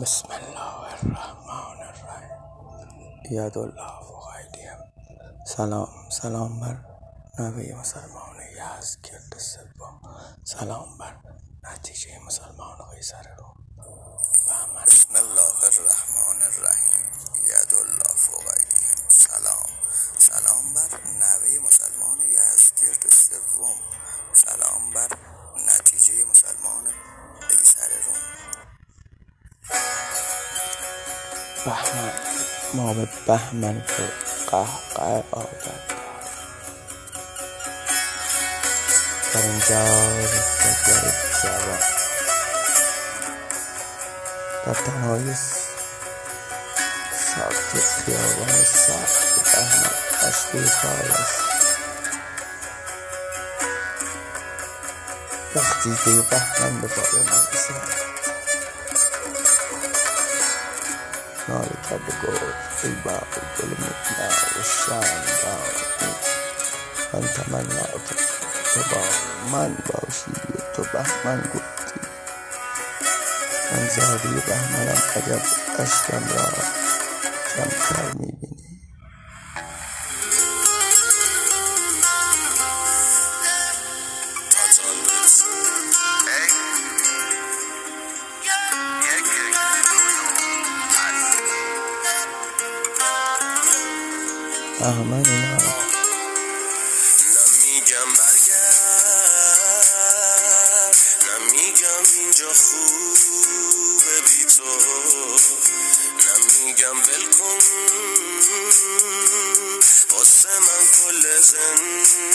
بسم الله الرحمن الرحیم. ید الله ایدیهم سلام سلام بر نوه مسلمان یزدگرد سوم سلام بر نتیجه مسلمان قیصر روم بهمن بسم الله الرحمن الرحیم. ید الله فوق سلام. سلام بر نوه مسلمان یزدگرد سوم سلام بر بهمن. به بهمن پر قهقه داریم در اینجا رفتگر جوان. در تنهای ساکت خیابان سخت بهمن. کار است وقتی که بهمن به می‌رسد ناله کرده گفت ای باغ گل مبلغ و شاندار من تمنات تو با من باشی و تو بهمن گفتی من زاری بهمنم عجب اشکم را کمتر می‌بینی بهمن اینا. نمیگم برگرد نمیگم اینجا خوبه بی تو. نمیگم ول کن واسه من کل زندگی